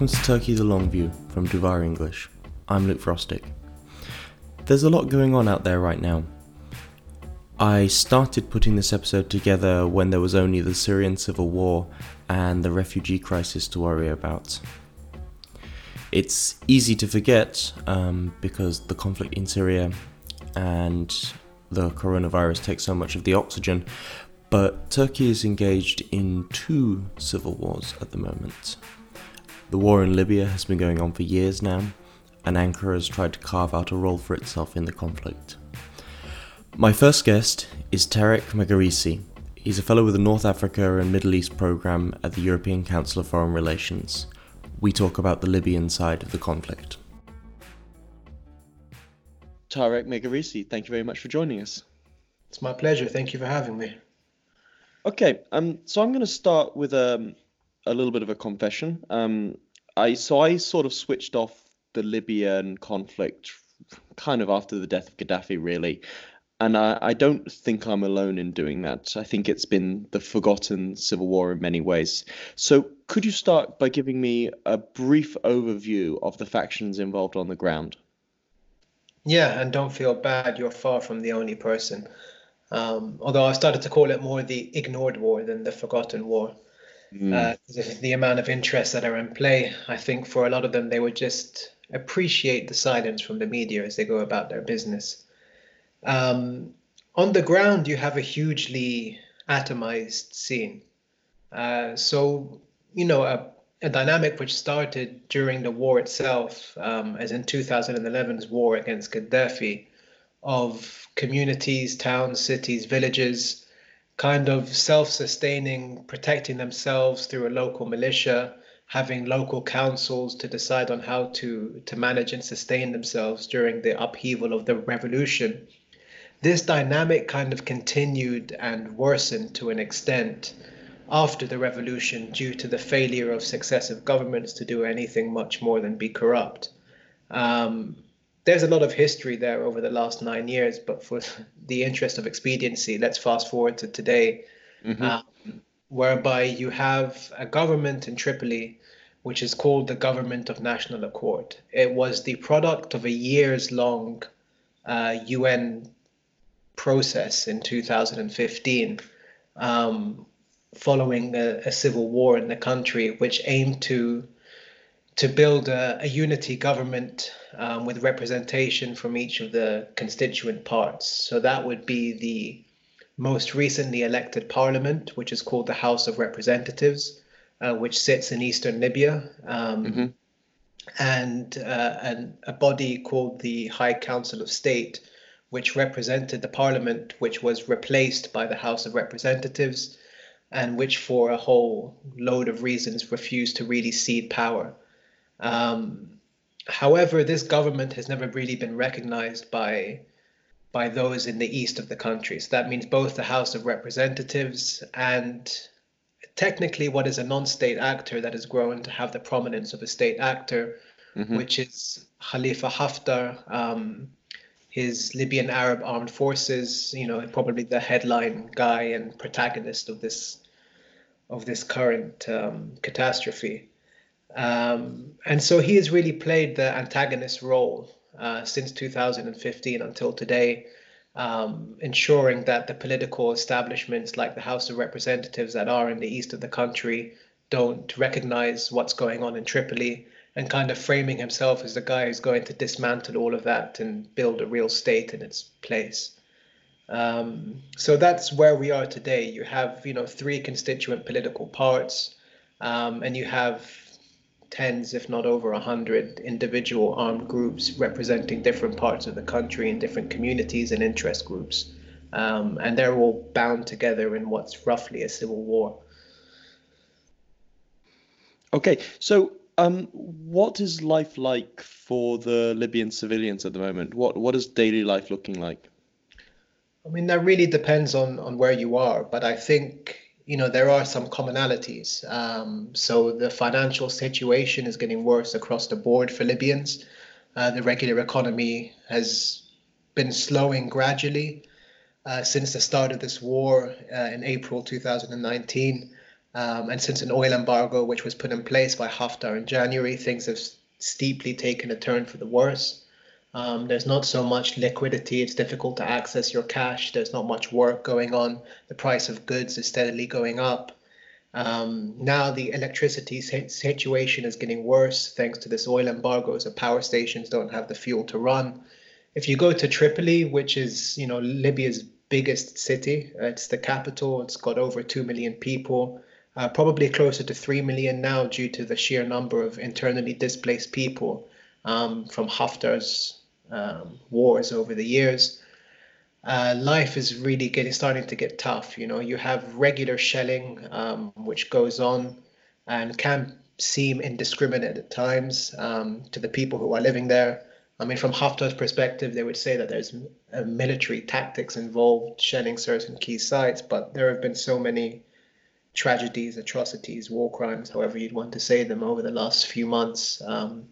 Welcome to Turkey the Long View from Duvar English. I'm Luke Frostick. There's a lot going on out there right now. I started putting this episode together when there was only the Syrian civil war and the refugee crisis to worry about. It's easy to forget um, because the conflict in Syria and the coronavirus take so much of the oxygen, but Turkey is engaged in two civil wars at the moment. The war in Libya has been going on for years now, and Ankara has tried to carve out a role for itself in the conflict. My first guest is Tarek Megerisi. He's a fellow with the North Africa and Middle East program at the European Council of Foreign Relations. We talk about the Libyan side of the conflict. Tarek Megerisi, thank you very much for joining us. It's my pleasure. Thank you for having me. Okay, um, so I'm going to start with um, a little bit of a confession. Um, I so I sort of switched off the Libyan conflict kind of after the death of Gaddafi, really. And I, I don't think I'm alone in doing that. I think it's been the forgotten civil war in many ways. So, could you start by giving me a brief overview of the factions involved on the ground? Yeah, and don't feel bad. You're far from the only person. Um, although I've started to call it more the ignored war than the forgotten war. Mm. Uh, the amount of interests that are in play, I think for a lot of them, they would just appreciate the silence from the media as they go about their business. Um, on the ground, you have a hugely atomized scene. Uh, so, you know, a, a, dynamic which started during the war itself, um, as in 2011's war against Gaddafi, of communities, towns, cities, villages kind of self-sustaining, protecting themselves through a local militia, having local councils to decide on how to to manage and sustain themselves during the upheaval of the revolution. This dynamic kind of continued and worsened to an extent after the revolution due to the failure of successive governments to do anything much more than be corrupt. Um, there's a lot of history there over the last nine years, but for the interest of expediency, let's fast forward to today, mm-hmm. um, whereby you have a government in Tripoli which is called the Government of National Accord. It was the product of a years long uh, UN process in 2015 um, following a, a, civil war in the country, which aimed to to build a, a unity government um, with representation from each of the constituent parts. So that would be the most recently elected parliament, which is called the House of Representatives, uh, which sits in eastern Libya, um, mm-hmm. and, uh, and a body called the High Council of State, which represented the parliament, which was replaced by the House of Representatives, and which, for a whole load of reasons, refused to really cede power. Um, however, this government has never really been recognized by by those in the east of the country. So that means both the House of Representatives and technically what is a non-state actor that has grown to have the prominence of a state actor, mm-hmm. which is Khalifa Haftar, um, his Libyan Arab armed forces. You know, probably the headline guy and protagonist of this of this current um, catastrophe. Um, and so he has really played the antagonist role uh, since 2015 until today, um, ensuring that the political establishments like the House of Representatives that are in the east of the country don't recognize what's going on in Tripoli and kind of framing himself as the guy who's going to dismantle all of that and build a real state in its place. Um, so that's where we are today. You have, you know, three constituent political parts, um, and you have tens, if not over a hundred, individual armed groups representing different parts of the country and different communities and interest groups. Um, and they're all bound together in what's roughly a civil war. Okay, so um, what is life like for the Libyan civilians at the moment? What what is daily life looking like? I mean, that really depends on on where you are, but I think you know there are some commonalities. Um, so the financial situation is getting worse across the board for Libyans. Uh, the regular economy has been slowing gradually uh, since the start of this war uh, in April 2019. Um, and since an oil embargo, which was put in place by Haftar in January, things have steeply taken a turn for the worse. Um, there's not so much liquidity. It's difficult to access your cash. There's not much work going on. The price of goods is steadily going up. Um, now the electricity situation is getting worse thanks to this oil embargo. So power stations don't have the fuel to run. If you go to Tripoli, which is you know Libya's biggest city, it's the capital. It's got over two million people, uh, probably closer to three million now due to the sheer number of internally displaced people um, from Haftar's um, wars over the years, uh, life is really getting starting to get tough. You know, you have regular shelling, um, which goes on and can seem indiscriminate at times um, to the people who are living there. I mean, from Haftar's perspective, they would say that there's uh, military tactics involved shelling certain key sites, but there have been so many tragedies, atrocities, war crimes, however you'd want to say them, over the last few months. Um,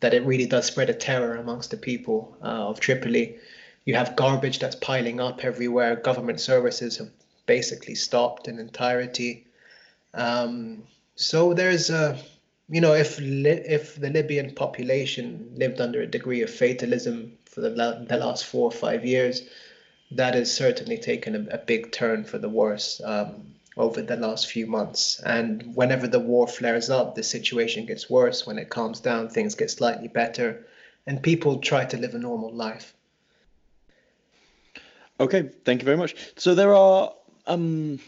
that it really does spread a terror amongst the people uh, of Tripoli. You have garbage that's piling up everywhere. Government services have basically stopped in entirety. Um, so there's a, you know, if Li- if the Libyan population lived under a degree of fatalism for the, la- the last four or five years, that has certainly taken a, a big turn for the worse. Um, over the last few months. And whenever the war flares up, the situation gets worse. When it calms down, things get slightly better, and people try to live a normal life. Okay, thank you very much. So there are um,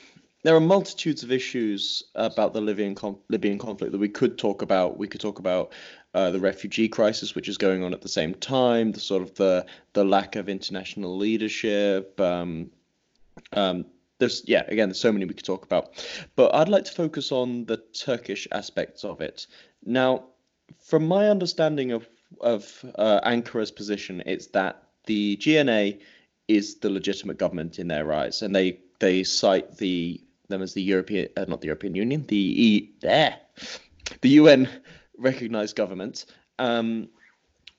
there are multitudes of issues about the Libyan Libyan conflict that we could talk about. We could talk about uh, the refugee crisis, which is going on at the same time, the sort of the the lack of international leadership, um, um, there's yeah again there's so many we could talk about. But i'd like to focus on the turkish aspects of it. Now from my understanding of of uh, ankara's position it's that the gna is the legitimate government in their eyes and they they cite the them as the european uh, not the european union the e there the un recognized government. Um,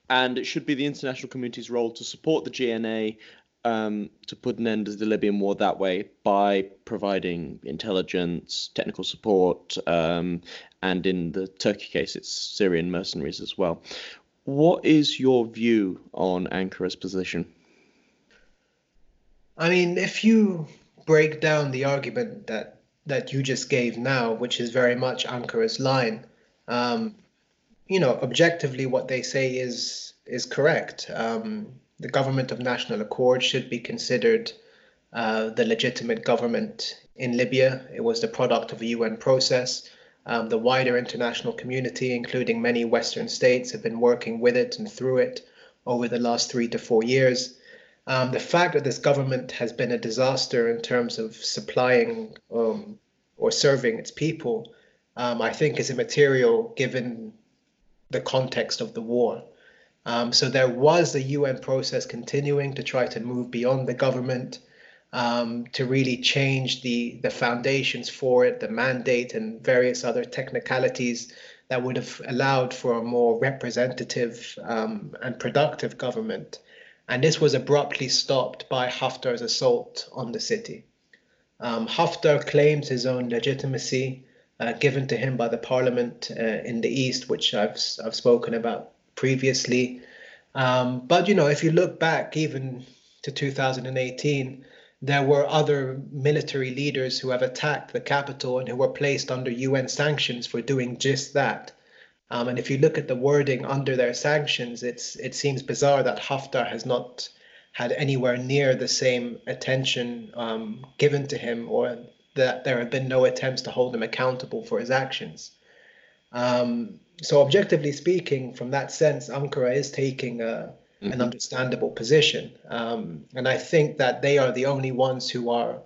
and it should be the international community's role to support the GNA um, to put an end to the Libyan war that way by providing intelligence, technical support, um, and in the Turkey case, it's Syrian mercenaries as well. What is your view on Ankara's position? I mean, if you break down the argument that that you just gave now, which is very much Ankara's line, um, you know, objectively, what they say is is correct. Um, the government of national accord should be considered uh, the legitimate government in Libya. It was the product of a UN process. Um, the wider international community, including many Western states, have been working with it and through it over the last three to four years. Um, the fact that this government has been a disaster in terms of supplying um, or serving its people, um, I think, is immaterial given the context of the war. Um, so there was a UN process continuing to try to move beyond the government um, to really change the the foundations for it, the mandate, and various other technicalities that would have allowed for a more representative um, and productive government. And this was abruptly stopped by Haftar's assault on the city. Um, Haftar claims his own legitimacy uh, given to him by the parliament uh, in the east, which I've I've spoken about previously. Um, but you know, if you look back even to 2018, there were other military leaders who have attacked the capital and who were placed under UN sanctions for doing just that. Um, and if you look at the wording under their sanctions, it's it seems bizarre that Haftar has not had anywhere near the same attention um, given to him, or that there have been no attempts to hold him accountable for his actions. Um, so objectively speaking, from that sense, Ankara is taking a, mm-hmm. an understandable position, um, and I think that they are the only ones who are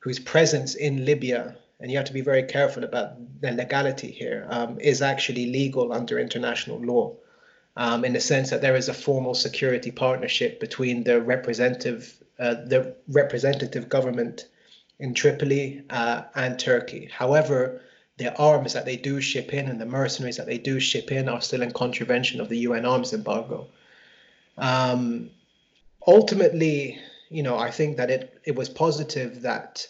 whose presence in Libya, and you have to be very careful about the legality here, um, is actually legal under international law. Um, in the sense that there is a formal security partnership between the representative, uh, the representative government in Tripoli uh, and Turkey. However, the arms that they do ship in and the mercenaries that they do ship in are still in contravention of the UN arms embargo. Um, ultimately, you know, I think that it, it was positive that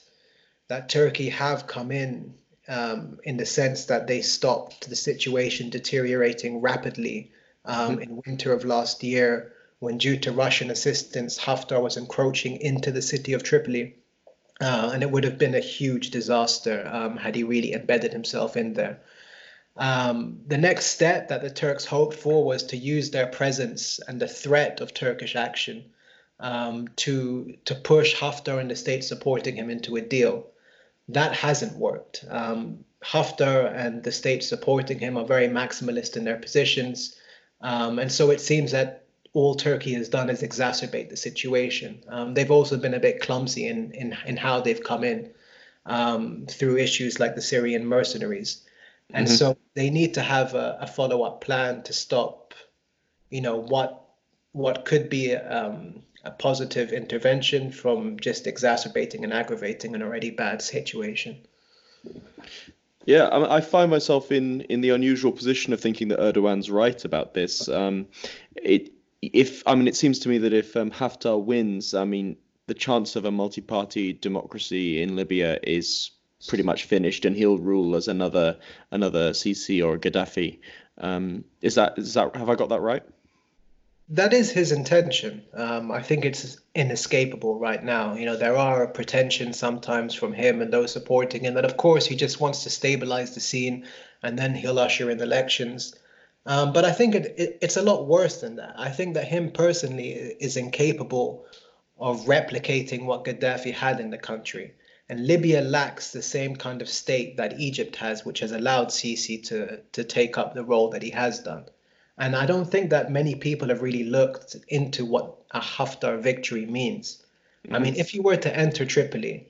that Turkey have come in um, in the sense that they stopped the situation deteriorating rapidly um, mm-hmm. in winter of last year when, due to Russian assistance, Haftar was encroaching into the city of Tripoli. Uh, and it would have been a huge disaster um, had he really embedded himself in there. Um, the next step that the Turks hoped for was to use their presence and the threat of Turkish action um, to to push Haftar and the state supporting him into a deal. That hasn't worked. Um, Haftar and the state supporting him are very maximalist in their positions, um, and so it seems that all Turkey has done is exacerbate the situation. Um, they've also been a bit clumsy in in, in how they've come in um, through issues like the Syrian mercenaries. And mm-hmm. so they need to have a, a follow up plan to stop, you know, what what could be um, a positive intervention from just exacerbating and aggravating an already bad situation. Yeah, I, I find myself in in the unusual position of thinking that Erdogan's right about this. Um, it if I mean, it seems to me that if um, Haftar wins, I mean, the chance of a multi-party democracy in Libya is pretty much finished, and he'll rule as another another Sisi or Gaddafi. Um, is that is that have I got that right? That is his intention. Um, I think it's inescapable right now. You know, there are pretensions sometimes from him and those supporting him that, of course, he just wants to stabilize the scene and then he'll usher in elections. Um, but I think it, it, it's a lot worse than that. I think that him personally is incapable of replicating what Gaddafi had in the country. And Libya lacks the same kind of state that Egypt has, which has allowed Sisi to, to take up the role that he has done. And I don't think that many people have really looked into what a Haftar victory means. Mm-hmm. I mean, mm-hmm. if you were to enter Tripoli,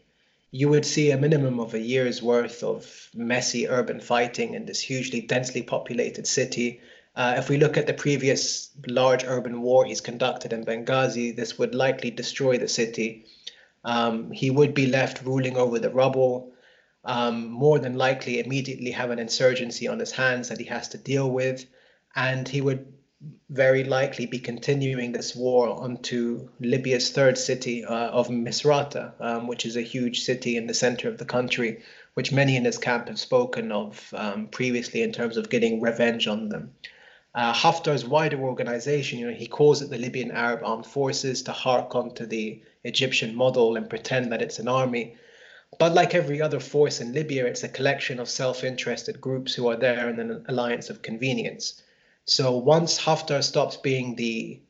you would see a minimum of a year's worth of messy urban fighting in this hugely densely populated city. Uh, if we look at the previous large urban war he's conducted in Benghazi, this would likely destroy the city um, he would be left ruling over the rubble, um, more than likely immediately have an insurgency on his hands that he has to deal with, and he would very likely be continuing this war onto Libya's third city uh, of Misrata, um, which is a huge city in the center of the country, which many in his camp have spoken of um, previously in terms of getting revenge on them. Uh, Haftar's wider organization, you know, he calls it the Libyan Arab Armed Forces to hark on to the Egyptian model and pretend that it's an army. But like every other force in Libya, it's a collection of self interested groups who are there in an alliance of convenience. So once Haftar stops being the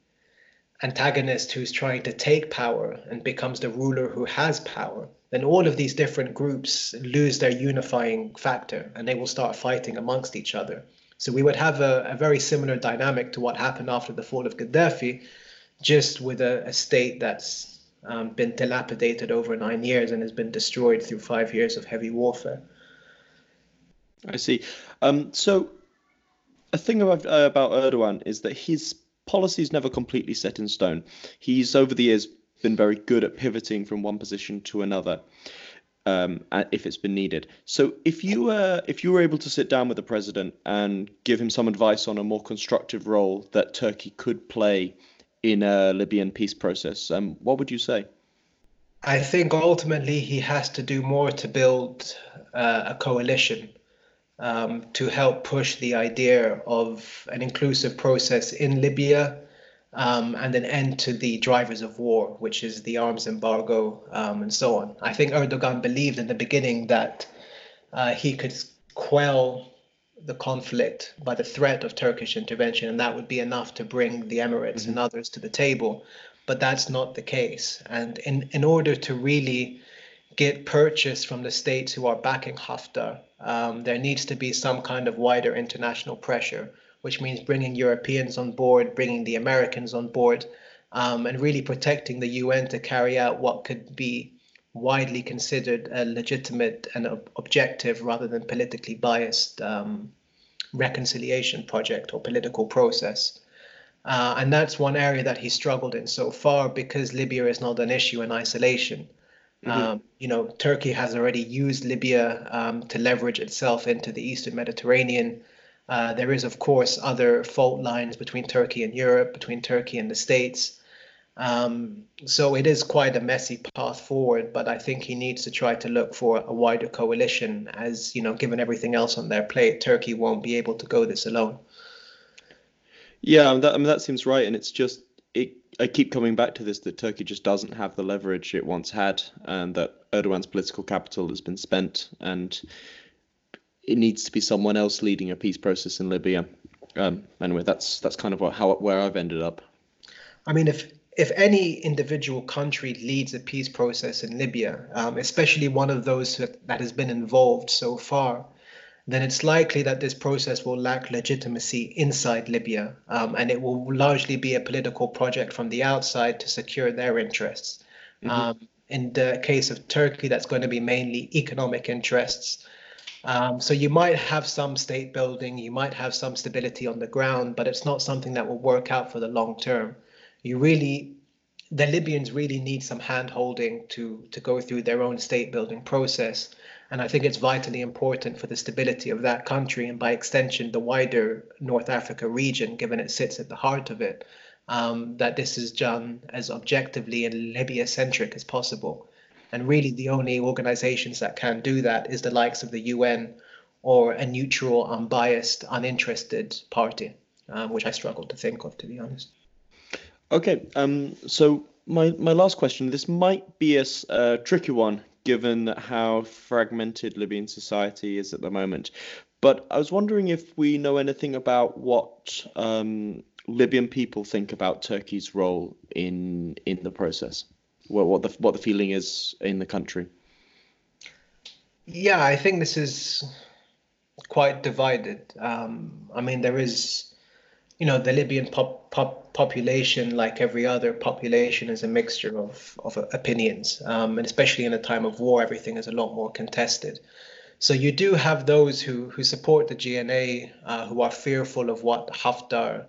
antagonist who's trying to take power and becomes the ruler who has power, then all of these different groups lose their unifying factor and they will start fighting amongst each other. So we would have a, a very similar dynamic to what happened after the fall of Gaddafi, just with a, a state that's um, been dilapidated over nine years and has been destroyed through five years of heavy warfare. I see. Um, so, a thing about, uh, about Erdogan is that his policy is never completely set in stone. He's over the years been very good at pivoting from one position to another. Um, if it's been needed. So if you uh, if you were able to sit down with the president and give him some advice on a more constructive role that Turkey could play in a Libyan peace process. Um, what would you say? I think ultimately he has to do more to build uh, a coalition um, to help push the idea of an inclusive process in Libya um, and an end to the drivers of war, which is the arms embargo um, and so on. I think Erdogan believed in the beginning that uh, he could quell the conflict by the threat of Turkish intervention, and that would be enough to bring the Emirates mm-hmm. and others to the table. But that's not the case. And in, in order to really get purchase from the states who are backing Haftar, um, there needs to be some kind of wider international pressure, which means bringing Europeans on board, bringing the Americans on board, um, and really protecting the UN to carry out what could be widely considered a legitimate and ob- objective rather than politically biased um, reconciliation project or political process. Uh, and that's one area that he struggled in so far because Libya is not an issue in isolation. Mm-hmm. Um, you know, Turkey has already used Libya um, to leverage itself into the Eastern Mediterranean. Uh, there is, of course, other fault lines between Turkey and Europe, between Turkey and the States. Um, so it is quite a messy path forward, but I think he needs to try to look for a wider coalition as, you know, given everything else on their plate, Turkey won't be able to go this alone. Yeah, that, I mean, that seems right. And it's just, it, I keep coming back to this that Turkey just doesn't have the leverage it once had, and that Erdogan's political capital has been spent, and it needs to be someone else leading a peace process in Libya. Um, anyway, that's that's kind of what, how where I've ended up. I mean, if if any individual country leads a peace process in Libya, um, especially one of those that, that has been involved so far, then it's likely that this process will lack legitimacy inside Libya, um, and it will largely be a political project from the outside to secure their interests. Mm-hmm. Um, in the case of Turkey, that's going to be mainly economic interests. Um, so you might have some state building, you might have some stability on the ground, but it's not something that will work out for the long term you really the Libyans really need some hand holding to to go through their own state building process. And I think it's vitally important for the stability of that country and by extension the wider North Africa region, given it sits at the heart of it, um, that this is done as objectively and Libya centric as possible. And really the only organizations that can do that is the likes of the UN or a neutral, unbiased, uninterested party, um, which I struggle to think of, to be honest. Okay, um, so my, my last question, this might be a, a tricky one given how fragmented Libyan society is at the moment. But I was wondering if we know anything about what um, Libyan people think about Turkey's role in in the process, what what the what the feeling is in the country. Yeah, I think this is quite divided. Um, I mean, there is you know the Libyan pop, pop, population, like every other population, is a mixture of of opinions, um, and especially in a time of war, everything is a lot more contested. So you do have those who who support the GNA, uh, who are fearful of what Haftar,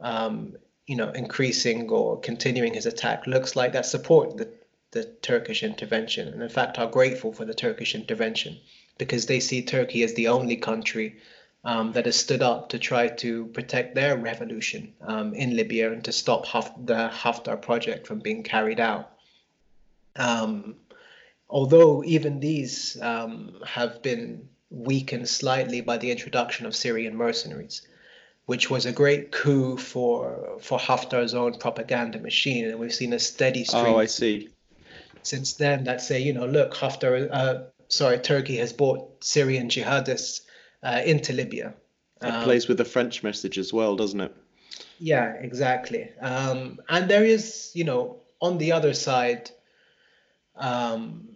um, you know, increasing or continuing his attack looks like. That support the the Turkish intervention, and in fact are grateful for the Turkish intervention because they see Turkey as the only country um, that has stood up to try to protect their revolution um, in Libya and to stop Haf- the Haftar project from being carried out. Um, although even these um, have been weakened slightly by the introduction of Syrian mercenaries, which was a great coup for for Haftar's own propaganda machine, and we've seen a steady stream. Oh, I see. Since then, that say, you know, look, Haftar, uh, sorry, Turkey has bought Syrian jihadists uh, into Libya. It um, plays with the French message as well, doesn't it? Yeah, exactly. Um, and there is, you know, on the other side um,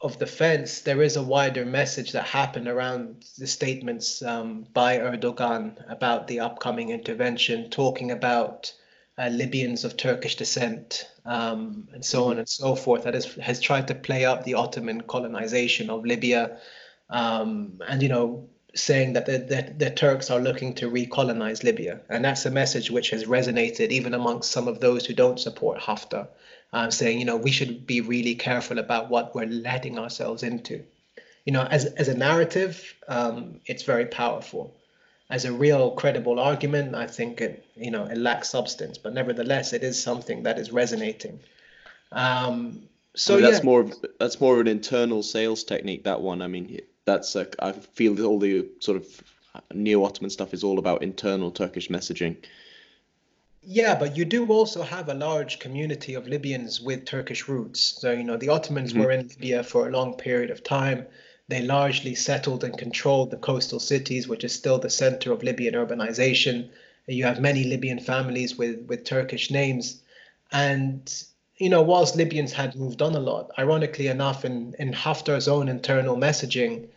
of the fence, there is a wider message that happened around the statements um, by Erdogan about the upcoming intervention, talking about uh, Libyans of Turkish descent, um, and so on and so forth, that is, has tried to play up the Ottoman colonization of Libya. Um, and, you know, saying that the, the, the, Turks are looking to recolonize Libya. And that's a message which has resonated even amongst some of those who don't support Haftar, uh, saying, you know, we should be really careful about what we're letting ourselves into. You know, as, as a narrative, um, it's very powerful. As a real credible argument, I think it, you know, it lacks substance, but nevertheless, it is something that is resonating. Um, so I mean, that's yeah. more that's more of an internal sales technique. That one, I mean, that's a, I feel that all the sort of neo Ottoman stuff is all about internal Turkish messaging. Yeah, but you do also have a large community of Libyans with Turkish roots. So, you know, the Ottomans mm-hmm. were in Libya for a long period of time. They largely settled and controlled the coastal cities, which is still the center of Libyan urbanization. You have many Libyan families with, with Turkish names. And, you know, whilst Libyans had moved on a lot, ironically enough, in, in Haftar's own internal messaging,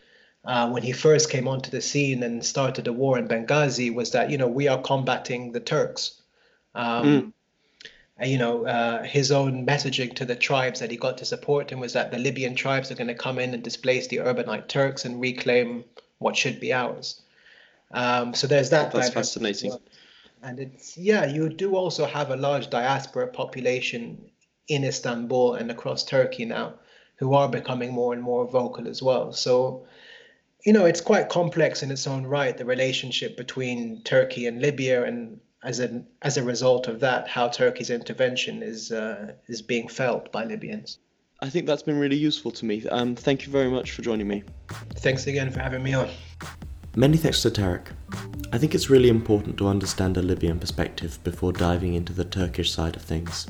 uh, when he first came onto the scene and started the war in Benghazi was that you know we are combating the Turks. Um, mm. and, you know uh, his own messaging to the tribes that he got to support him was that the Libyan tribes are going to come in and displace the urbanite Turks and reclaim what should be ours. Um, so there's that. That's fascinating. Well. And it's yeah, you do also have a large diaspora population in Istanbul and across Turkey now, who are becoming more and more vocal as well. So you know, it's quite complex in its own right, the relationship between Turkey and Libya. And as a as a result of that, how Turkey's intervention is uh, is being felt by Libyans. I think that's been really useful to me. Um, thank you very much for joining me. Thanks again for having me on. Many thanks to Tarek. I think it's really important to understand a Libyan perspective before diving into the Turkish side of things.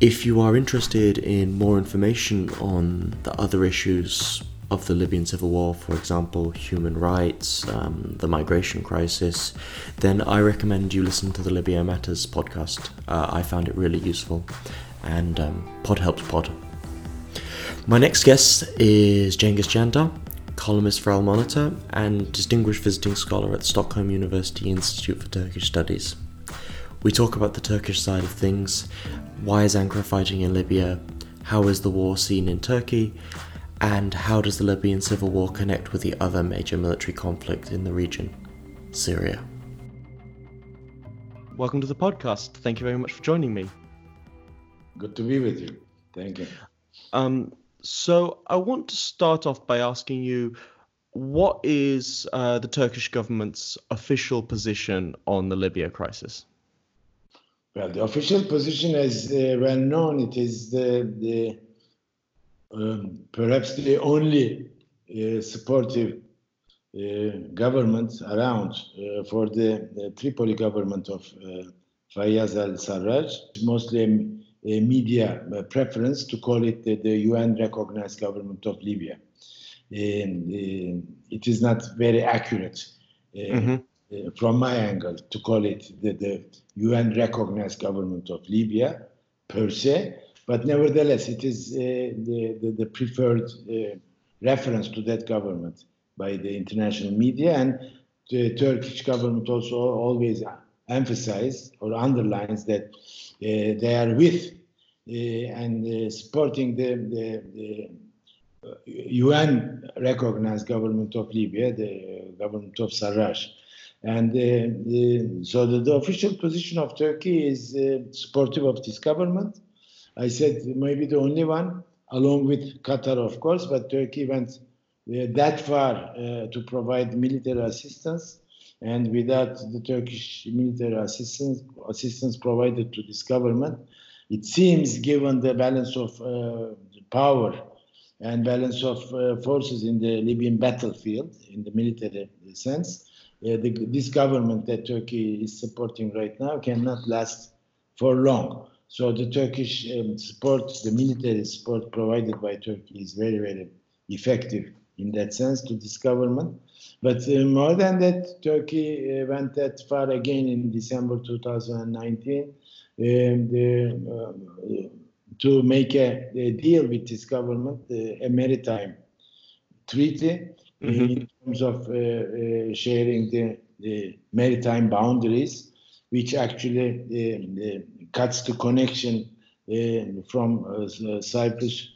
If you are interested in more information on the other issues of the Libyan civil war, for example, human rights, um, the migration crisis, then I recommend you listen to the Libya Matters podcast. Uh, I found it really useful, and um, Pod helps Pod. My next guest is Cengiz Candar, columnist for Al Monitor and distinguished visiting scholar at Stockholm University Institute for Turkish Studies. We talk about the Turkish side of things, why is Ankara fighting in Libya, how is the war seen in Turkey, and how does the Libyan civil war connect with the other major military conflict in the region, Syria. Welcome to the podcast. Thank you very much for joining me. Good to be with you. Thank you. Um, so I want to start off by asking you what is uh, the Turkish government's official position on the Libya crisis? Well, the official position, as uh, well known, it is the, the um, perhaps the only uh, supportive uh, government around uh, for the, the, Tripoli government of uh, Fayyaz al-Sarraj. Mostly a media preference to call it the, the UN recognized government of Libya. And, uh, it is not very accurate uh, mm-hmm. Uh, from my angle to call it the, the UN recognized government of Libya per se, but nevertheless, it is the, the, the, preferred reference to that government by the international media and the Turkish government also always emphasizes or underlines that uh, they are with uh, and uh, supporting the, the, the UN recognized government of Libya, the government of Sarraj. And uh, so the, the, official position of Turkey is uh, supportive of this government. I said maybe the only one, along with Qatar, of course, but Turkey went uh, that far uh, to provide military assistance. And without the Turkish military assistance, assistance provided to this government, it seems, given the balance of uh, power and balance of uh, forces in the Libyan battlefield, in the military sense, uh, the, this government that Turkey is supporting right now cannot last for long. So the Turkish um, support, the military support provided by Turkey is very, very effective in that sense to this government. But uh, more than that, Turkey uh, went that far again in December 2019 and, uh, to make a, a, deal with this government, a maritime treaty mm-hmm. in terms of uh, uh, sharing the, the, maritime boundaries, which actually cuts the connection from Cyprus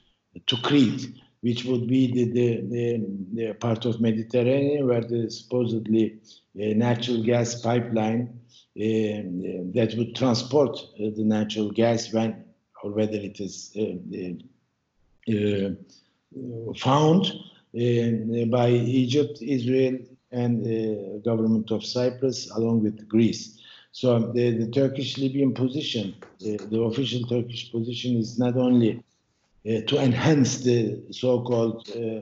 to Crete which would be the, the, the, the, part of Mediterranean where the supposedly uh, natural gas pipeline um, that would transport uh, the natural gas when or whether it is uh, uh, found by Egypt, Israel, and government of Cyprus, along with Greece. So the, the Turkish-Libyan position, the, the, official Turkish position, is not only uh, to enhance the so-called uh,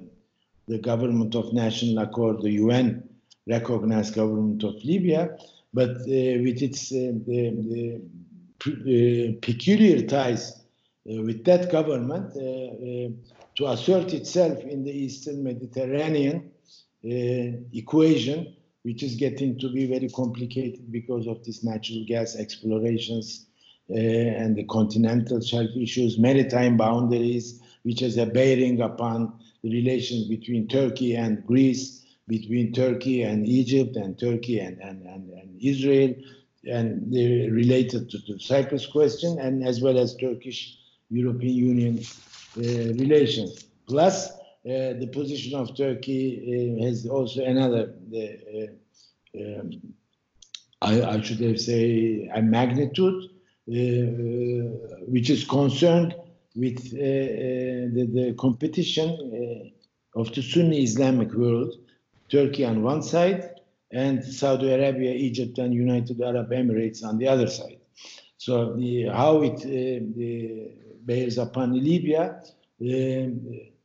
the government of national accord, the UN recognized government of Libya, but uh, with its uh, the, the uh, peculiar ties with that government to assert itself in the Eastern Mediterranean equation, which is getting to be very complicated because of these natural gas explorations uh, and the continental shelf issues, maritime boundaries, which has a bearing upon the relations between Turkey and Greece, between Turkey and Egypt and Turkey and, and, and, and Israel and related to the Cyprus question and as well as Turkish European Union uh, relations. Plus, the position of Turkey uh, has also another, uh, um, I, I, should have say, a magnitude, uh, which is concerned with uh, the, the, competition of the Sunni Islamic world Turkey on one side and Saudi Arabia, Egypt, and United Arab Emirates on the other side. So the, how it uh, bears upon Libya, uh,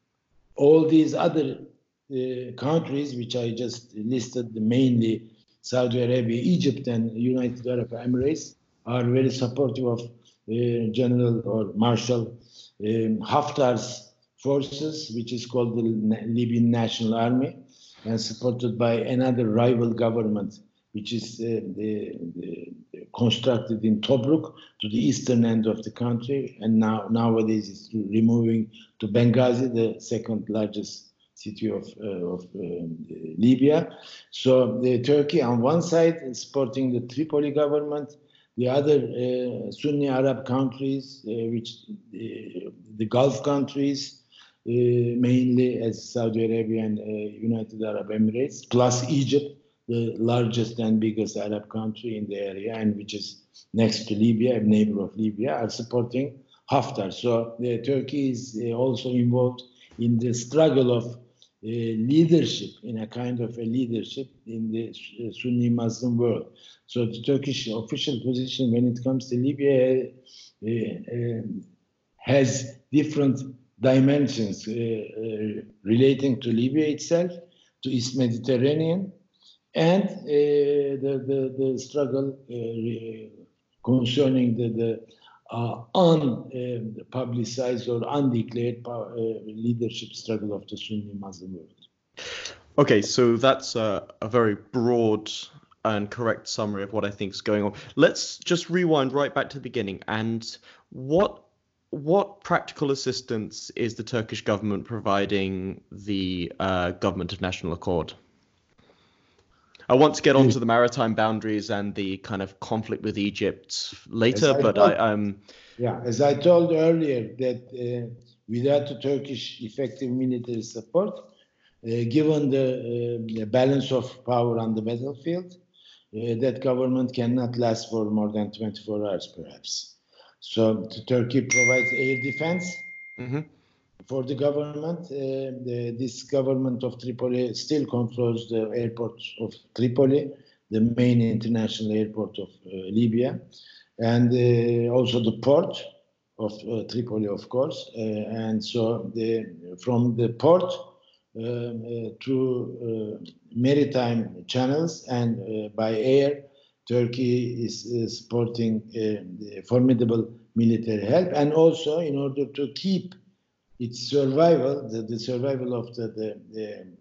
all these other uh, countries, which I just listed, mainly Saudi Arabia, Egypt, and United Arab Emirates, are very supportive of uh, General or Marshal um, Haftar's forces, which is called the Libyan National Army, and supported by another rival government, which is uh, the, the, constructed in Tobruk to the eastern end of the country, and now nowadays it's removing to Benghazi, the second largest city of, uh, of um, Libya. So the Turkey on one side is supporting the Tripoli government, the other uh, Sunni Arab countries, uh, which the Gulf countries, uh, mainly as Saudi Arabia and uh, United Arab Emirates, plus Egypt, the largest and biggest Arab country in the area, and which is next to Libya, a neighbor of Libya, are supporting Haftar. So Turkey is uh, also involved in the struggle of uh, leadership, in a kind of a leadership in the Sunni Muslim world. So the Turkish official position when it comes to Libya uh, uh, has different dimensions uh, uh, relating to Libya itself, to East Mediterranean, and uh, the, the, the struggle concerning the, the uh, unpublicized or undeclared power, uh, leadership struggle of the Sunni Muslim world. Okay, so that's a, a, very broad and correct summary of what I think is going on. Let's just rewind right back to the beginning. And what what practical assistance is the Turkish government providing the uh, government of national accord? I want to get onto the maritime boundaries and the kind of conflict with Egypt later, I but told, I um yeah, as I told earlier that uh, without the Turkish effective military support, uh, given the, uh, the, balance of power on the battlefield, uh, that government cannot last for more than 24 hours, perhaps. So Turkey provides air defense mm-hmm. For the government. Uh, the, this government of Tripoli still controls the airport of Tripoli, the main international airport of uh, Libya, and uh, also the port of uh, Tripoli, of course. Uh, and so the, from the port um, uh, to maritime channels and by air Turkey is, is supporting uh, formidable military help, and also in order to keep its survival, the, the survival of the, the, the,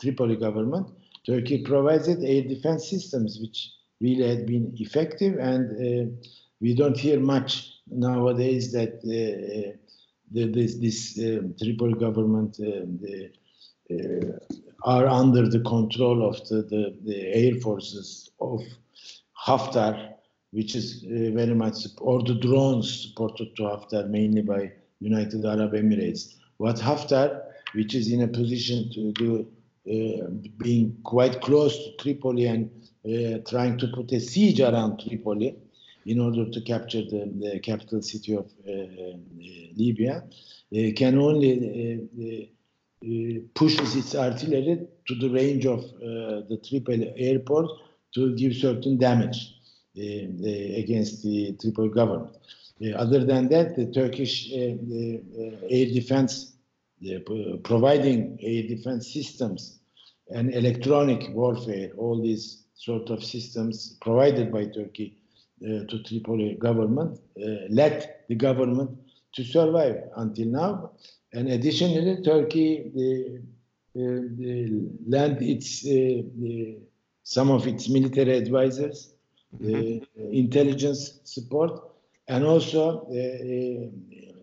Tripoli government, Turkey provided air defense systems, which really had been effective, and uh, we don't hear much nowadays that uh, the, this, this uh, Tripoli government the, uh, are under the control of the, the, air forces of Haftar, which is uh, very much, or the drones supported to Haftar mainly by United Arab Emirates. What Haftar, which is in a position to do, uh, being quite close to Tripoli and uh, trying to put a siege around Tripoli in order to capture the, the capital city of uh, uh, Libya, uh, can only pushes its artillery to the range of the Tripoli airport to give certain damage uh, uh, against the Tripoli government. Other than that, the Turkish air defense, providing air defense systems and electronic warfare, all these sort of systems provided by Turkey uh, to Tripoli government uh, led the government to survive until now. And additionally, Turkey the, uh, the land its the some of its military advisors, mm-hmm. intelligence support, and also uh, uh,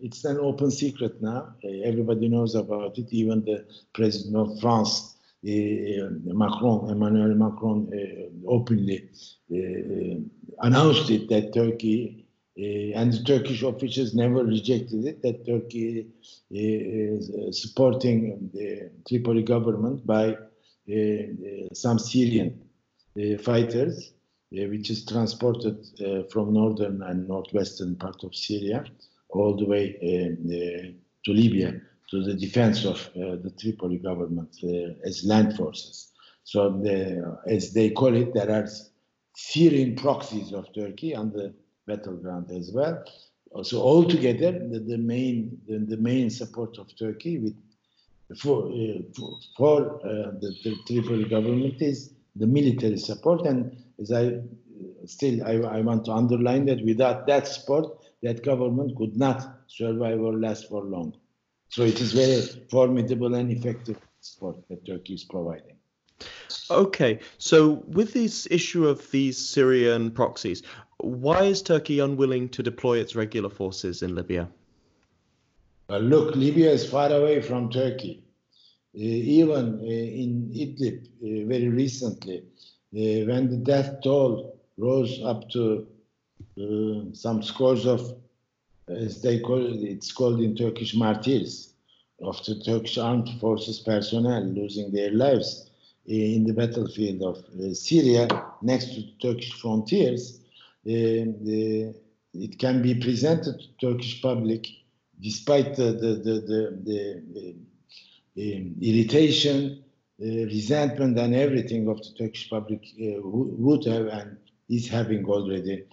it's an open secret now. everybody knows about it. Even the president of France, Macron, Emmanuel Macron, openly announced it that Turkey uh, and the Turkish officials never rejected it, that Turkey uh, is supporting the Tripoli government by uh, some Syrian fighters, which is transported uh, from northern and northwestern part of Syria all the way uh, uh, to Libya to the defense of the Tripoli government as land forces. So, the, as they call it, there are Syrian proxies of Turkey on the battleground as well. So altogether, the, the main the, the, main support of Turkey with for uh, for uh, the, the Tripoli government is the military support, and as I still I, I want to underline that without that support, that government could not survive or last for long. So it is very formidable and effective support that Turkey is providing. Okay, so with this issue of these Syrian proxies, why is Turkey unwilling to deploy its regular forces in Libya? Well, look, Libya is far away from Turkey. Uh, even uh, in Idlib, uh, very recently, when the death toll rose up to uh, some scores of, as they call it, it's called in Turkish martyrs, of the Turkish armed forces personnel losing their lives in the battlefield of uh, Syria next to the Turkish frontiers. It can be presented to Turkish public despite the, the, the, the, um, irritation, uh, resentment, and everything of the Turkish public uh, would have and is having already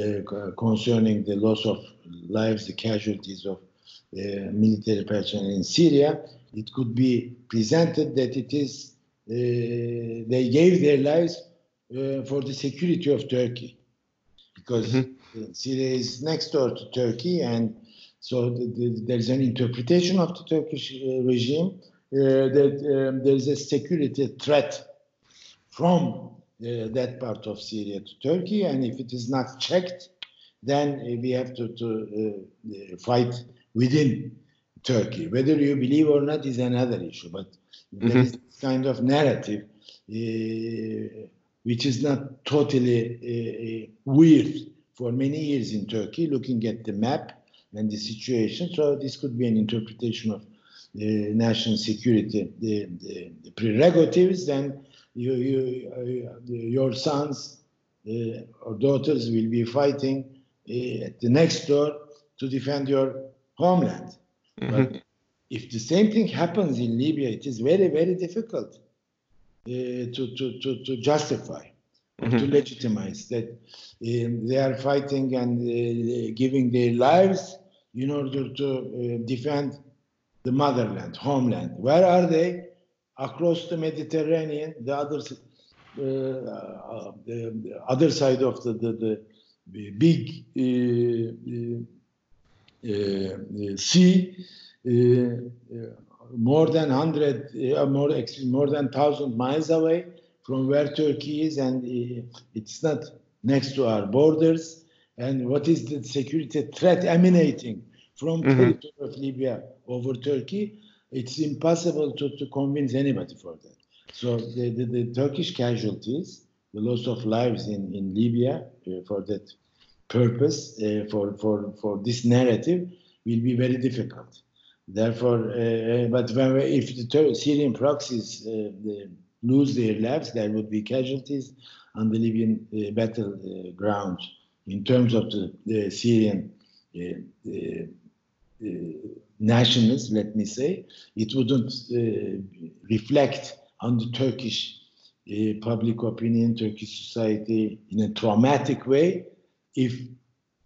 uh, concerning the loss of lives, the casualties of uh, military personnel in Syria. It could be presented that it is uh, they gave their lives uh, for the security of Turkey because mm-hmm. Syria is next door to Turkey, and so the, the, there's an interpretation of the Turkish uh, regime uh, that um, there's a security threat from uh, that part of Syria to Turkey, and if it is not checked, then we have to, to uh, fight within Turkey. Whether you believe or not is another issue, but mm-hmm. there is kind of narrative uh, which is not totally uh, weird for many years in Turkey, looking at the map and the situation. So this could be an interpretation of national security, the, prerogatives. Then you, you, uh, your sons uh, or daughters will be fighting uh, at the next door to defend your homeland. Mm-hmm. But if the same thing happens in Libya, it is very, very difficult uh, to, to, to, to justify mm-hmm. to legitimize that um, they are fighting and uh, giving their lives in order to uh, defend the motherland, homeland. Where are they? Across the Mediterranean, the other, uh, uh the, the, other side of the, the, the big uh, sea, more than 100, uh, more, more than 1,000 miles away from where Turkey is, and uh, it's not next to our borders. And what is the security threat emanating from mm-hmm. territory of Libya over Turkey? It's impossible to, to convince anybody for that. So the, the, the Turkish casualties, the loss of lives in, in Libya uh, for that purpose, uh, for, for, for this narrative, will be very difficult. Therefore, uh, but when, if the Syrian proxies uh, lose their lives, there would be casualties on the Libyan uh, battleground in terms of the, the Syrian uh, nationals, let me say. It wouldn't reflect on the Turkish uh, public opinion, Turkish society in a traumatic way if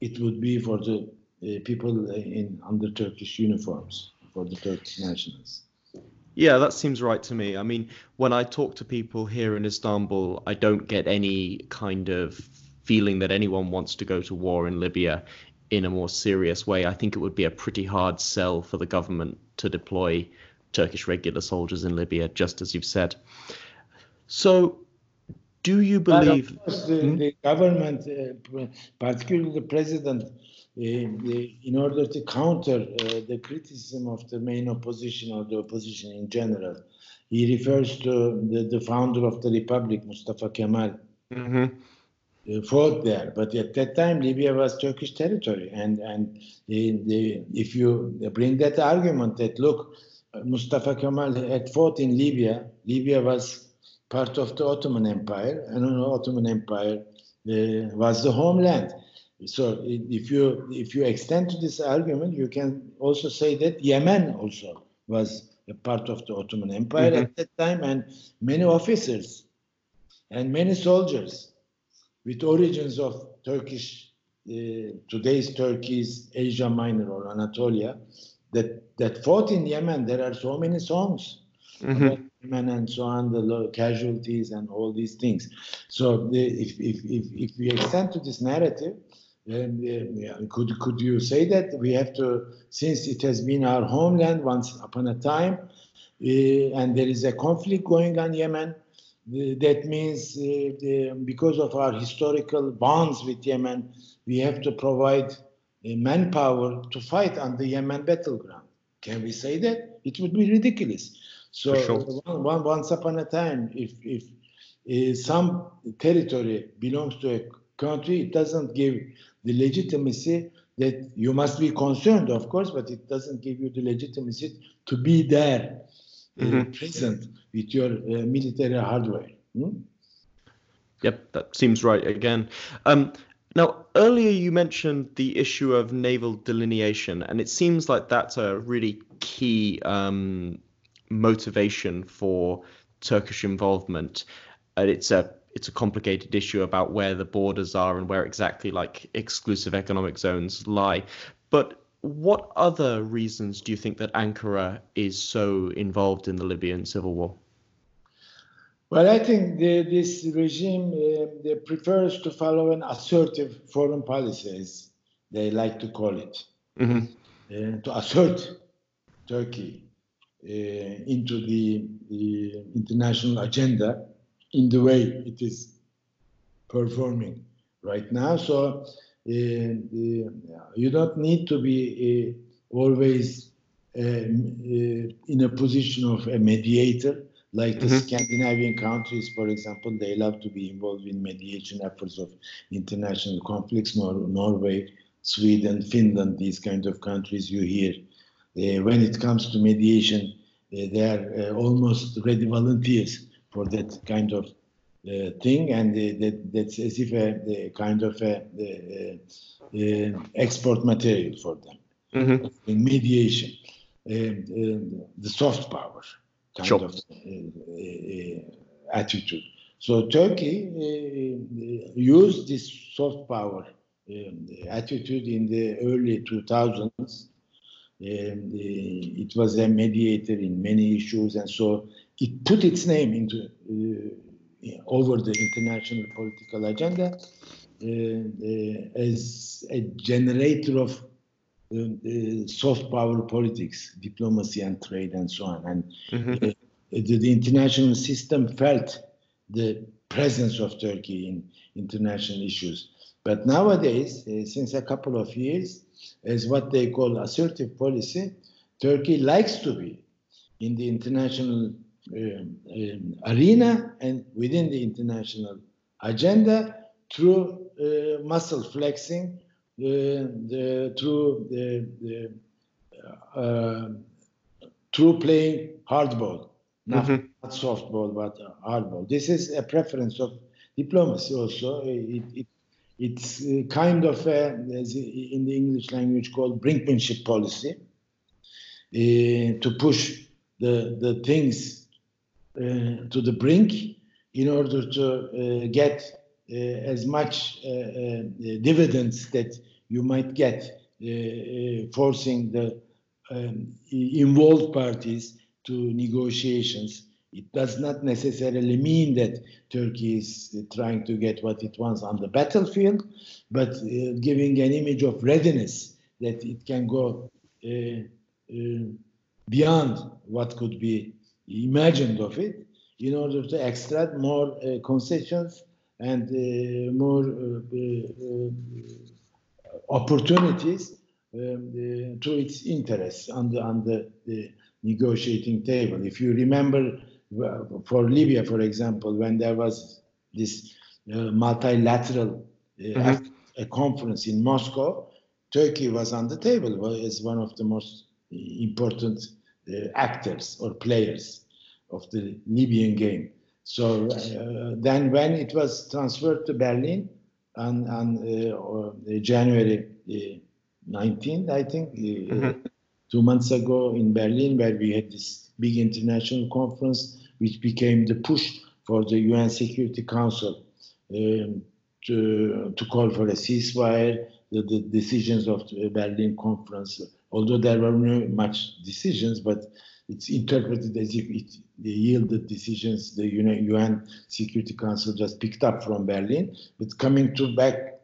it would be for the uh, people in under Turkish uniforms for the Turkish nationals. Yeah, that seems right to me. I mean, when I talk to people here in Istanbul, I don't get any kind of feeling that anyone wants to go to war in Libya in a more serious way. I think it would be a pretty hard sell for the government to deploy Turkish regular soldiers in Libya, just as you've said. So, do you believe? But of course, the, hmm? the government, uh, particularly the president, in order to counter uh, the criticism of the main opposition or the opposition in general. He refers to the, the founder of the republic, Mustafa Kemal, mm-hmm. Fought there. But at that time, Libya was Turkish territory. And, and if you bring that argument that, look, Mustafa Kemal had fought in Libya, Libya was part of the Ottoman Empire, and the Ottoman Empire uh, was the homeland. So if you if you extend to this argument, you can also say that Yemen also was a part of the Ottoman Empire mm-hmm. at that time, and many officers and many soldiers with origins of Turkish, uh, today's Turkey's Asia Minor or Anatolia, that, that fought in Yemen. There are so many songs mm-hmm. about Yemen and so on, the casualties and all these things. So the, if, if, if, if we extend to this narrative, and uh, could could you say that we have to, since it has been our homeland once upon a time, uh, and there is a conflict going on Yemen, that means uh, because of our historical bonds with Yemen, we have to provide manpower to fight on the Yemen battleground. Can we say that? It would be ridiculous. So sure. one, one, once upon a time, if if uh, some territory belongs to a country, it doesn't give the legitimacy that you must be concerned, of course, but it doesn't give you the legitimacy to be there, uh, mm-hmm. present with your uh, military hardware. Hmm? Yep, that seems right again. Um, now, earlier you mentioned the issue of naval delineation, and it seems like that's a really key um, motivation for Turkish involvement. And it's a it's a complicated issue about where the borders are and where exactly like exclusive economic zones lie. But what other reasons do you think that Ankara is so involved in the Libyan civil war? Well, I think the, this regime uh, prefers to follow an assertive foreign policy, as they like to call it, mm-hmm. uh, to assert Turkey uh, into the, the, international agenda in the way it is performing right now. So you don't need to be uh, always uh, in a position of a mediator like the mm-hmm. Scandinavian countries, for example, they love to be involved in mediation efforts of international conflicts. Nor- Norway, Sweden, Finland, these kind of countries you hear. Uh, when it comes to mediation, uh, they are uh, almost ready volunteers for that kind of uh, thing, and uh, that, that's as if a, a kind of a, a, export material for them. Mm-hmm. In mediation, um, the soft power kind sure. of uh, uh, attitude. So Turkey uh, used this soft power um, attitude in the early 2000s. And, it was a mediator in many issues, and so it put its name into over the international political agenda uh, uh, as a generator of uh, soft power politics, diplomacy and trade and so on. And mm-hmm. uh, the, the, international system felt the presence of Turkey in international issues. But nowadays, uh, since a couple of years, as what they call assertive policy, Turkey likes to be in the international arena and within the international agenda through uh, muscle flexing the, the through the, the uh, through playing hardball, not, mm-hmm. not softball, but hardball. This is a preference of diplomacy. Also, it, it it's kind of a, in the English language called brinkmanship policy uh, to push the the things uh, to the brink in order to uh, get uh, as much uh, uh, dividends that you might get, forcing the um, involved parties to negotiations. It does not necessarily mean that Turkey is trying to get what it wants on the battlefield, but uh, giving an image of readiness that it can go uh, uh, beyond what could be imagined of it in order to extract more concessions and uh, more uh, uh, opportunities um, to its interests on the on the, the, negotiating table. If you remember, for Libya, for example, when there was this multilateral mm-hmm. a conference in Moscow, Turkey was on the table as one of the most important uh, actors or players of the Libyan game. So uh, then when it was transferred to Berlin on, on uh, January 19th, uh, I think, uh, mm-hmm. two months ago in Berlin, where we had this big international conference, which became the push for the UN Security Council um, to, to call for a ceasefire, the, the decisions of the Berlin conference, although there were not much decisions, but it's interpreted as if it the yielded decisions the UN Security Council just picked up from Berlin. But coming to back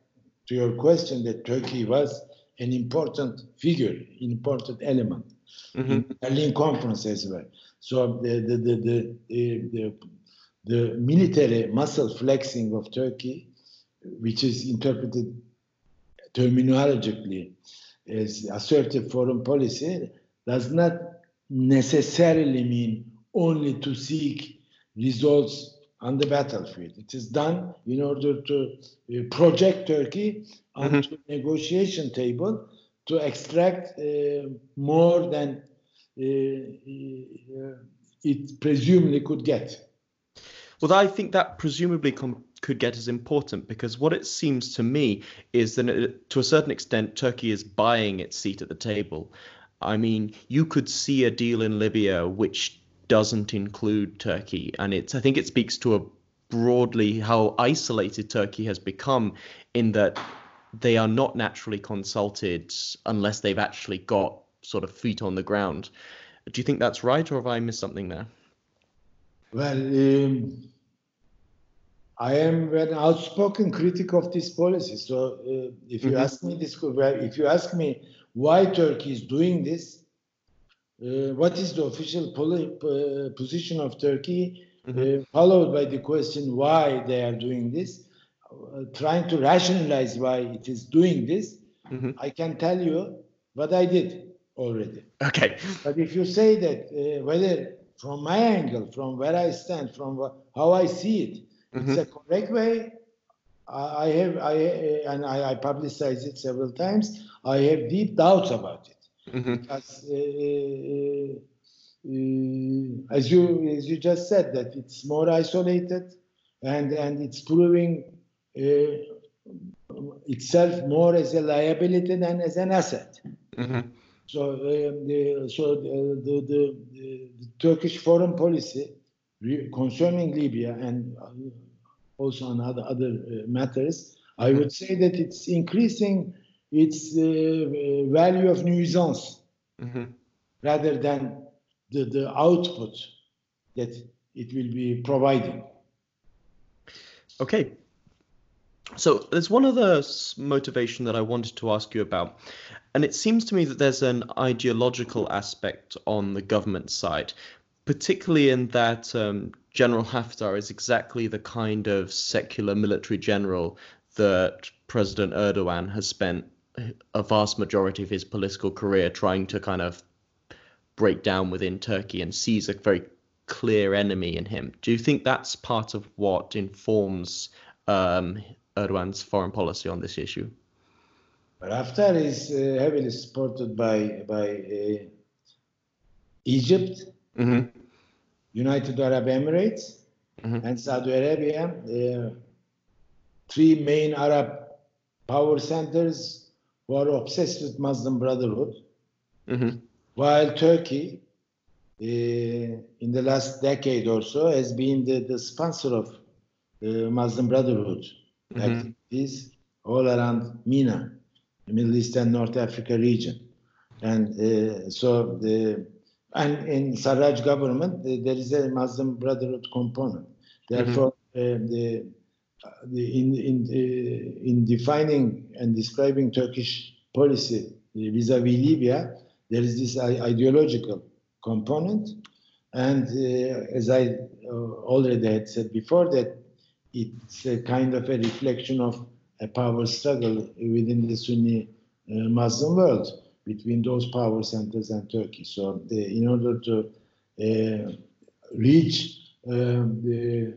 to your question, that Turkey was an important figure, important element mm-hmm. in Berlin conference as well. So the the the the, the, the military muscle flexing of Turkey, which is interpreted terminologically assertive foreign policy, does not necessarily mean only to seek results on the battlefield. It is done in order to uh, project Turkey onto mm-hmm. the negotiation table to extract uh, more than uh, uh it presumably could get. Well, I think that presumably com- could get as important because what it seems to me is that it, uh, to a certain extent, Turkey is buying its seat at the table. I mean, you could see a deal in Libya which doesn't include Turkey, and it's I think it speaks to a broadly how isolated Turkey has become in that they are not naturally consulted unless they've actually got sort of feet on the ground. Do you think that's right, or have I missed something there? Well, um, I am an outspoken critic of this policy. So, uh, if you mm-hmm. ask me this, if you ask me why Turkey is doing this, uh, what is the official poli- uh, position of Turkey, mm-hmm. Uh, followed by the question why they are doing this, uh, trying to rationalize why it is doing this, mm-hmm. I can tell you what I did already. Okay. But if you say that uh, whether from my angle, from where I stand, from how I see it, mm-hmm. it's a correct way. I have, I and I, I publicize it several times. I have deep doubts about it mm-hmm. because, uh, uh, as you as you just said, that it's more isolated, and and it's proving uh, itself more as a liability than as an asset. Mm-hmm. So, um, the, so the, the, the, the, Turkish foreign policy concerning Libya and uh, also on other other uh, matters, I would say that it's increasing its uh, value of nuisance mm-hmm. rather than the, the output that it will be providing. Okay. So there's one other motivation that I wanted to ask you about, and it seems to me that there's an ideological aspect on the government side, particularly in that um, General Haftar is exactly the kind of secular military general that President Erdogan has spent a vast majority of his political career trying to kind of break down within Turkey and sees a very clear enemy in him. Do you think that's part of what informs um, Erdogan's foreign policy on this issue? Haftar is uh, heavily supported by by uh, Egypt, mm-hmm. United Arab Emirates, mm-hmm. and Saudi Arabia. Uh, three main Arab power centers who are obsessed with Muslim Brotherhood, mm-hmm. while Turkey, uh, in the last decade or so, has been the, the sponsor of uh, Muslim Brotherhood mm-hmm. activities all around MENA the Middle East and North Africa region. And uh, so the and in Sarraj government there is a Muslim Brotherhood component. Therefore, mm-hmm. uh, the, the, in in uh, in defining and describing Turkish policy vis-a-vis Libya, there is this ideological component, and uh, as I uh, already had said before, that it's a kind of a reflection of a power struggle within the Sunni uh, Muslim world between those power centers and Turkey. So, in order to uh, reach um, the,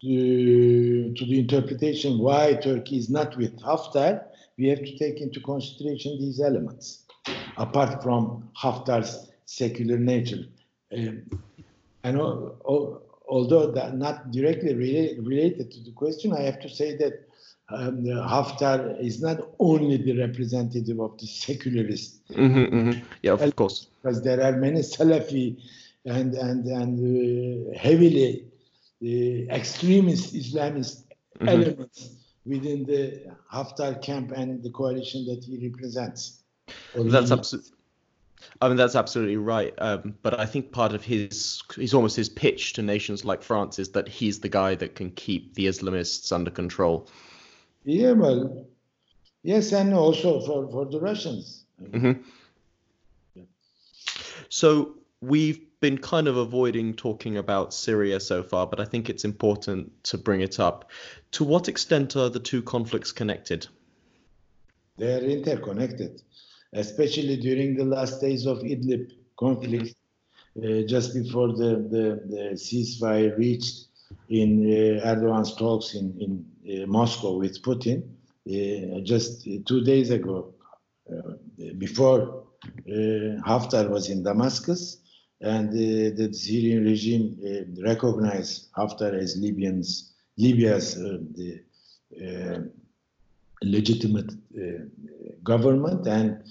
to, to the interpretation why Turkey is not with Haftar, we have to take into consideration these elements, apart from Haftar's secular nature. Um, and although that not directly related to the question, I have to say that um, Haftar is not only the representative of the secularists. Mm-hmm, mm-hmm. Yeah, of course. Because there are many Salafi and and and uh, heavily the extremist Islamist mm-hmm. elements within the Haftar camp and the coalition that he represents. That's absolutely. I mean that's absolutely right, um, but I think part of his he's almost his pitch to nations like France is that he's the guy that can keep the Islamists under control. Yeah, well, yes, and also for for the Russians. Mm-hmm. Yeah. So we've been kind of avoiding talking about Syria so far, but I think it's important to bring it up. To what extent are the two conflicts connected? They are interconnected, especially during the last days of Idlib conflict, mm-hmm. uh, just before the, the, the, ceasefire reached in uh, Erdogan's talks in, in Moscow with Putin. Uh, just two days ago, uh, before uh, Haftar was in Damascus, and uh, the Syrian regime uh, recognized Haftar as Libyans, Libya's uh, the, legitimate government, and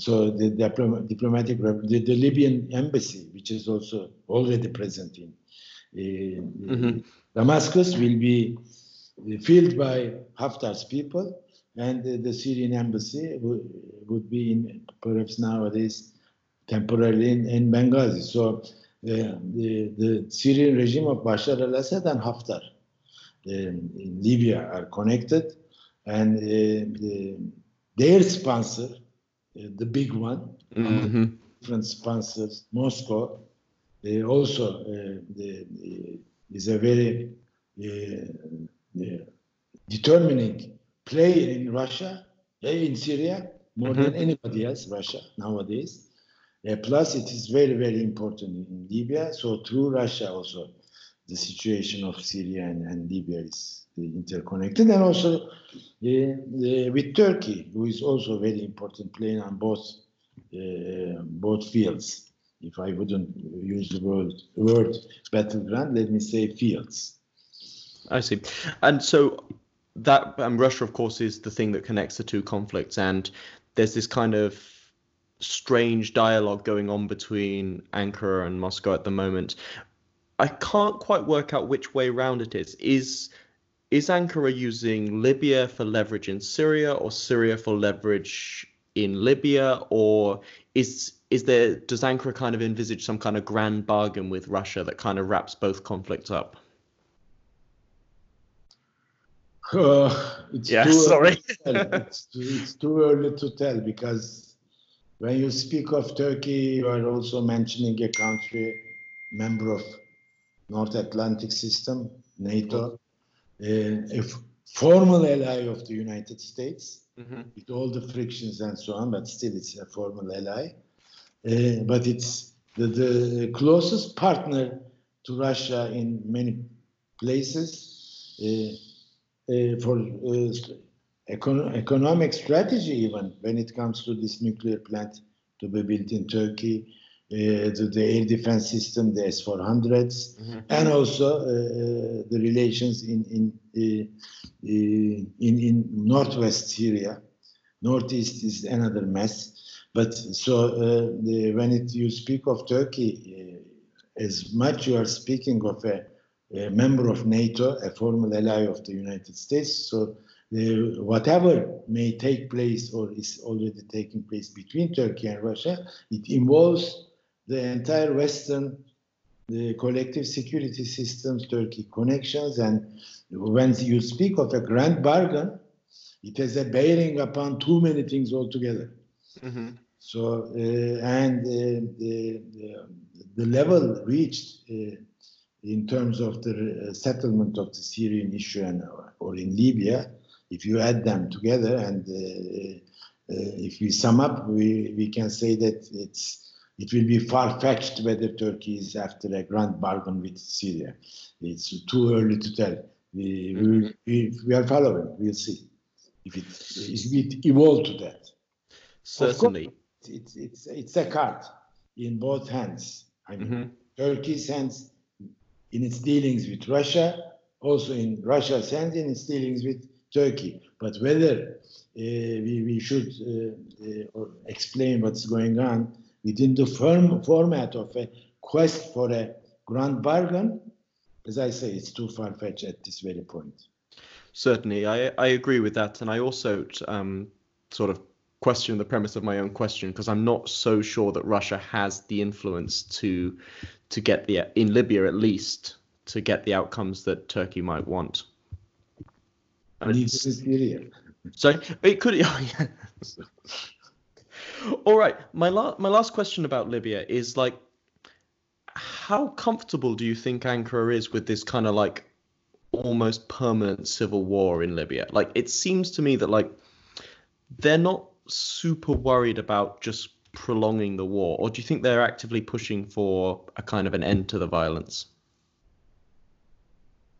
so the diplom- diplomatic the, the, Libyan embassy, which is also already present in mm-hmm. Damascus, will be filled by Haftar's people, and the Syrian embassy would, would be in perhaps nowadays temporarily in, in Benghazi. So uh, the, the Syrian regime of Bashar al-Assad and Haftar um, in Libya are connected, and uh, the, their sponsor, uh, the big one, mm-hmm. different sponsors, Moscow, they also uh, the, is a very uh, determining player in Russia, in Syria, more mm-hmm. than anybody else, Russia nowadays. Uh, plus, it is very, very important in Libya. So through Russia also, the situation of Syria and, and Libya is interconnected. And also uh, with Turkey, who is also very important playing on both, uh, both fields. If I wouldn't use the word, word battleground, let me say fields. I see. And so that um, Russia, of course, is the thing that connects the two conflicts. And there's this kind of strange dialogue going on between Ankara and Moscow at the moment. I can't quite work out which way round it is. Is is Ankara using Libya for leverage in Syria or Syria for leverage in Libya or is is there does Ankara kind of envisage some kind of grand bargain with Russia that kind of wraps both conflicts up? Uh, yeah, sorry. it's, too, it's too early to tell because when you speak of Turkey, you are also mentioning a country member of North Atlantic System, NATO, uh, a formal ally of the United States, mm-hmm. with all the frictions and so on, but still it's a formal ally. Uh, but it's the, the, closest partner to Russia in many places uh for uh, econ- economic strategy, even when it comes to this nuclear plant to be built in Turkey, uh, to the air defense system, the S-400s, mm-hmm. and also uh, uh, the relations in in, uh, uh, in in northwest Syria. Northeast is another mess. But so uh, the, when it, you speak of Turkey, as much you are speaking of a, a member of NATO, a formal ally of the United States. So uh, whatever may take place or is already taking place between Turkey and Russia, it involves the entire Western the collective security systems, Turkey connections, and when you speak of a grand bargain, it has a bearing upon too many things altogether. Mm-hmm. So, uh, and uh, the, the, the, level reached uh, in terms of the uh, settlement of the Syrian issue and, or in Libya if you add them together and uh, uh, if we sum up, we, we can say that it's it will be far-fetched whether Turkey is after a grand bargain with Syria. It's too early to tell. We, mm-hmm. we, we, are following. We'll see if it, if it evolves to that. Certainly. Course, it's, it's, it's a card in both hands. I mean, mm-hmm. Turkey's hands in its dealings with Russia, also in Russia's hands in its dealings with Turkey. But whether uh, we, we should uh, uh, explain what's going on within the firm format of a quest for a grand bargain, as I say, it's too far fetched at this very point. Certainly, I, I agree with that. And I also um, sort of question the premise of my own question because I'm not so sure that Russia has the influence to to get the in Libya at least to get the outcomes that Turkey might want. And Syria. Sorry, it could. Oh, yeah. All right, my last my last question about Libya is like, how comfortable do you think Ankara is with this kind of like almost permanent civil war in Libya? Like, it seems to me that like they're not super worried about just prolonging the war, or do you think they're actively pushing for a kind of an end to the violence?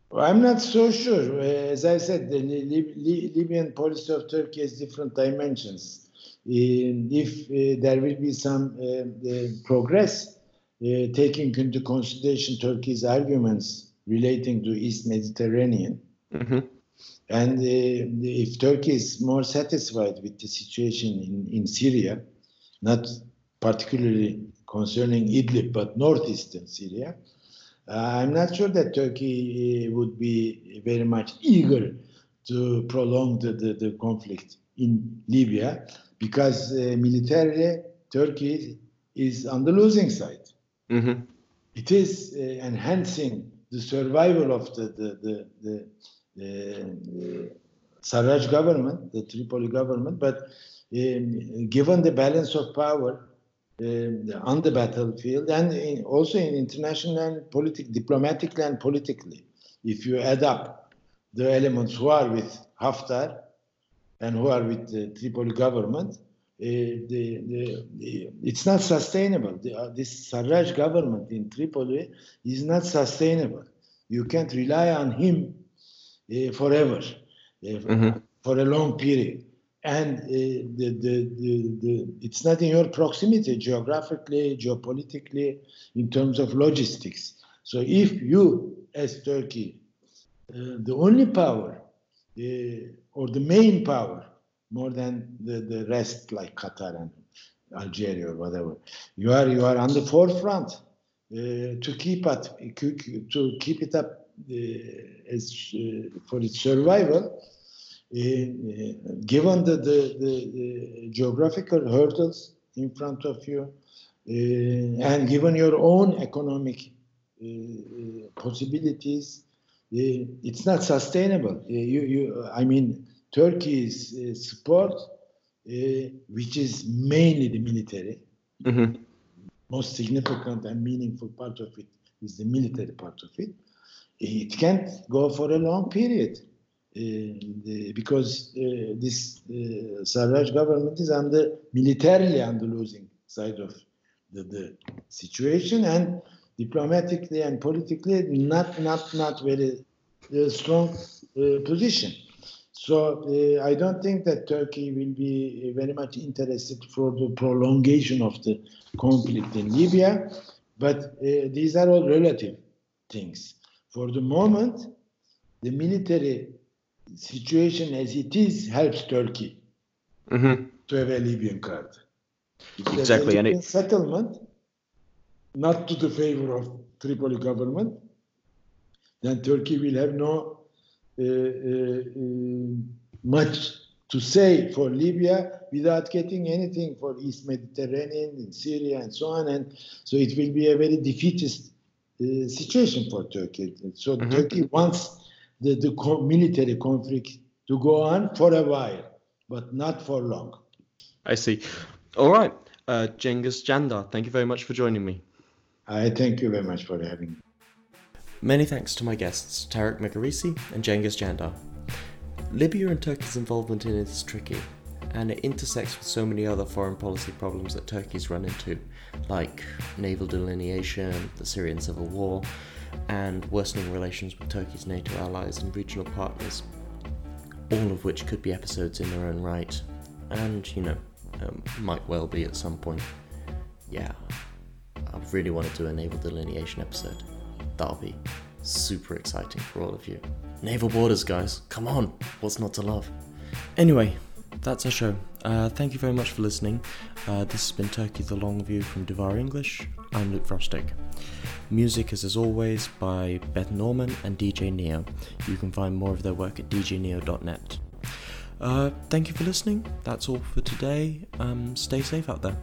Well, I'm not so sure. As I said, the Libyan policy of Turkey has different dimensions. If uh, there will be some uh, progress, uh, taking into consideration Turkey's arguments relating to East Mediterranean, mm-hmm. And if Turkey is more satisfied with the situation in, in Syria, not particularly concerning Idlib, but northeastern Syria, uh, I'm not sure that Turkey would be very much eager to prolong the, the, the conflict in Libya because uh, militarily Turkey is on the losing side. Mm-hmm. It is uh, enhancing the survival of the the, the, the Sarraj government, the Tripoli government, but um, given the balance of power uh, on the battlefield and in, also in international and politic, diplomatically and politically, if you add up the elements who are with Haftar and who are with the Tripoli government, uh, the, the, the, it's not sustainable. Uh, this Sarraj government in Tripoli is not sustainable. You can't rely on him forever, uh, mm-hmm. for a long period. And uh, the, the, the, it's not in your proximity geographically, geopolitically, in terms of logistics. So if you, as Turkey, uh, the only power or the main power more than the, the rest like Qatar and Algeria or whatever. You are you are on the forefront uh, to keep it to keep it up uh, as uh, for its survival. Uh, given the, the, the, geographical hurdles in front of you, uh, and given your own economic possibilities, it's not sustainable. you, you, I mean, Turkey's uh, support, uh, which is mainly the military, mm-hmm. most significant and meaningful part of it is the military part of it. It can't go for a long period uh, the, because uh, this uh, Sarraj government is the militarily on the losing side of the, the situation and diplomatically and politically not not not very uh, strong position. So uh, I don't think that Turkey will be very much interested for the prolongation of the conflict in Libya, but uh, these are all relative things. For the moment, the military situation as it is helps Turkey mm-hmm. to have a Libyan card. Exactly, and it settlement not to the favor of Tripoli government, then Turkey will have no uh, uh, much to say for Libya without getting anything for East Mediterranean in Syria and so on. And so it will be a very defeatist uh, situation for Turkey. So mm-hmm. Turkey wants the, the co- military conflict to go on for a while, but not for long. I see. All right. Uh, Cengiz Çandar, thank you very much for joining me. I thank you very much for having me. Many thanks to my guests, Tarek Megerisi and Cengiz Çandar. Libya and Turkey's involvement in it is tricky, and it intersects with so many other foreign policy problems that Turkey's run into, like naval delineation, the Syrian civil war, and worsening relations with Turkey's NATO allies and regional partners, all of which could be episodes in their own right, and, you know, um, might well be at some point. Yeah, I really want to do a naval delineation episode. That'll be super exciting for all of you. Naval borders, guys. Come on. What's not to love? Anyway, that's our show. Uh, thank you very much for listening. Uh, this has been Turkey the Long View from Duvar English. I'm Luke Frostick. Music is as always by Beth Norman and DJ Neo. You can find more of their work at djneo.net. Uh, thank you for listening. That's all for today. Um, stay safe out there.